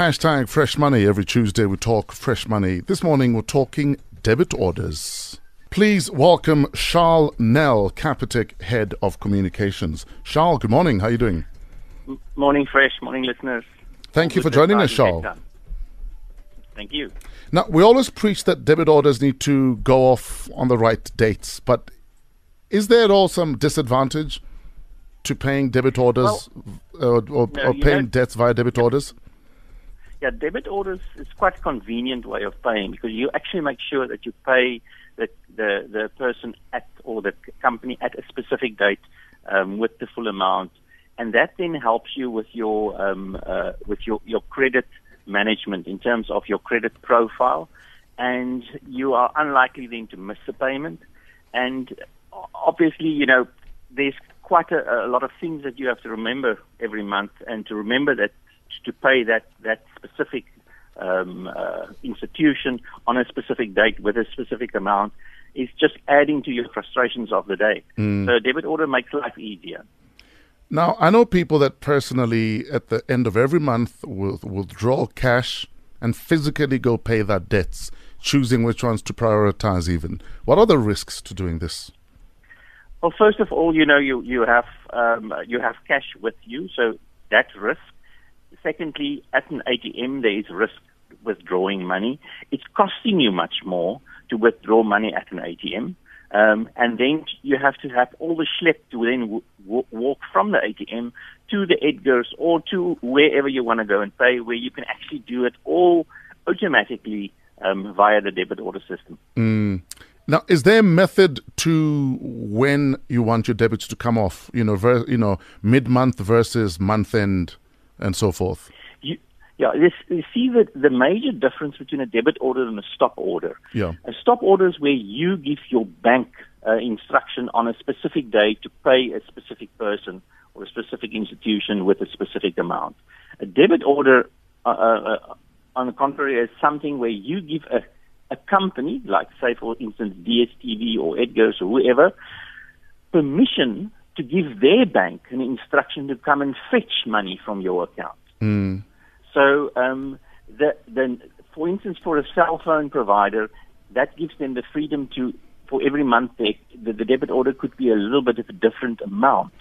Hashtag fresh money. Every Tuesday we talk fresh money. This morning we're talking debit orders. Please welcome Charles Nel, Capitec Head of Communications. Charles, good morning. How are you doing? Morning, fresh. Morning, listeners. Thank you for joining us, Charles. Thank you. Now, we always preach that debit orders need to go off on the right dates, but is there at all some disadvantage to paying debit orders well, uh, or, no, or paying debts via debit orders? Yeah, debit orders is quite a convenient way of paying because you actually make sure that you pay the the, the person at or the company at a specific date um, with the full amount, and that then helps you with your um, uh, with your your credit management in terms of your credit profile, and you are unlikely then to miss a payment. And obviously, you know, there's quite a, a lot of things that you have to remember every month, and to remember that to pay that that specific um, uh, institution on a specific date with a specific amount is just adding to your frustrations of the day. Mm. So a debit order makes life easier. Now, I know people that personally, at the end of every month, will withdraw cash and physically go pay their debts, choosing which ones to prioritize even. What are the risks to doing this? Well, first of all, you know, you, you have um, you have cash with you, so that risk. Secondly, at an ATM, there is risk withdrawing money. It's costing you much more to withdraw money at an ATM. Um, and then you have to have all the schlep to then w- w- walk from the ATM to the Edgars or to wherever you want to go and pay, where you can actually do it all automatically um, via the debit order system. Mm. Now, is there a method to when you want your debits to come off? You know, ver- you know, mid month versus month end, and so forth. You, yeah, this, you see the, the major difference between a debit order and a stop order. Yeah. A stop order is where you give your bank uh, instruction on a specific day to pay a specific person or a specific institution with a specific amount. A debit order, uh, uh, uh on the contrary, is something where you give a, a company, like say for instance DSTV or Edgars or whoever, permission to give their bank an instruction to come and fetch money from your account. Mm. So, um, the, the, for instance, for a cell phone provider, that gives them the freedom to, for every month, they, the, the debit order could be a little bit of a different amount.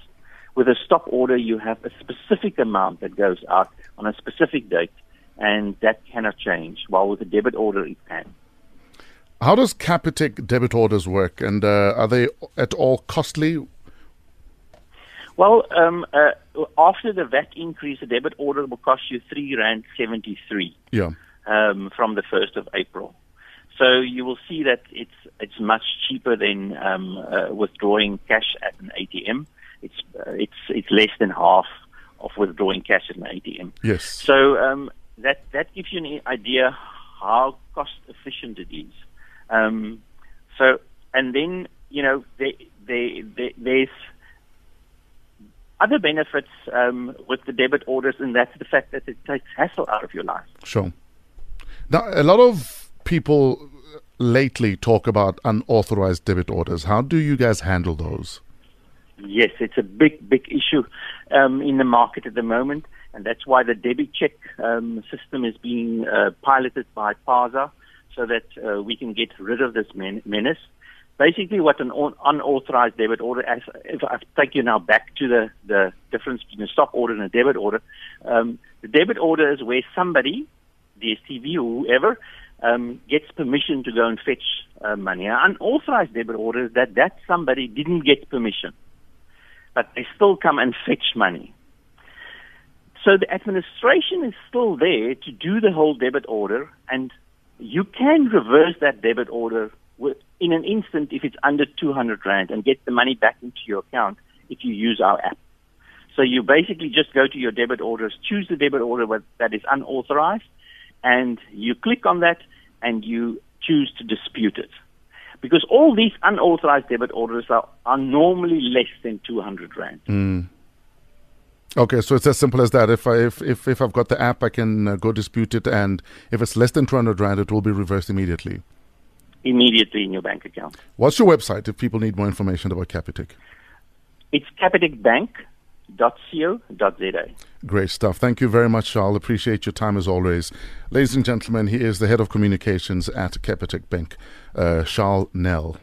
With a stop order, you have a specific amount that goes out on a specific date, and that cannot change. While with a debit order, it can. How does Capitec debit orders work, and uh, are they at all costly? Well, um, uh, after the VAT increase, the debit order will cost you three rand seventy three. Yeah. Um, from the first of April, so you will see that it's it's much cheaper than um, uh, withdrawing cash at an ATM. It's uh, it's it's less than half of withdrawing cash at an ATM. Yes. So um, that that gives you an idea how cost efficient it is. Um, so and then you know there, there, there, there's other benefits um, with the debit orders, and that's the fact that it takes hassle out of your life. Sure. Now, a lot of people lately talk about unauthorized debit orders. How do you guys handle those? Yes, it's a big, big issue um, in the market at the moment, and that's why the DebiCheck um, system is being uh, piloted by PASA so that uh, we can get rid of this men- menace basically what an unauthorized debit order, as if I take you now back to the, the difference between a stop order and a debit order, um, the debit order is where somebody, DSTV or whoever, um, gets permission to go and fetch uh, money. An unauthorized debit order is that that somebody didn't get permission, but they still come and fetch money. So the administration is still there to do the whole debit order, and you can reverse that debit order in an instant if it's under 200 Rand and get the money back into your account if you use our app. So you basically just go to your debit orders, choose the debit order that is unauthorized, and you click on that and you choose to dispute it. Because all these unauthorized debit orders are, are normally less than 200 Rand. Mm. Okay, so it's as simple as that. If I if if, if I've got the app, I can uh, go dispute it, and if it's less than 200 rand, it will be reversed immediately immediately in your bank account. What's your website if people need more information about Capitec? It's Capitec capitecbank.co.za. Great stuff. Thank you very much, Charles. Appreciate your time as always. Ladies and gentlemen, he is the head of communications at Capitec Bank, uh, Charles Nel.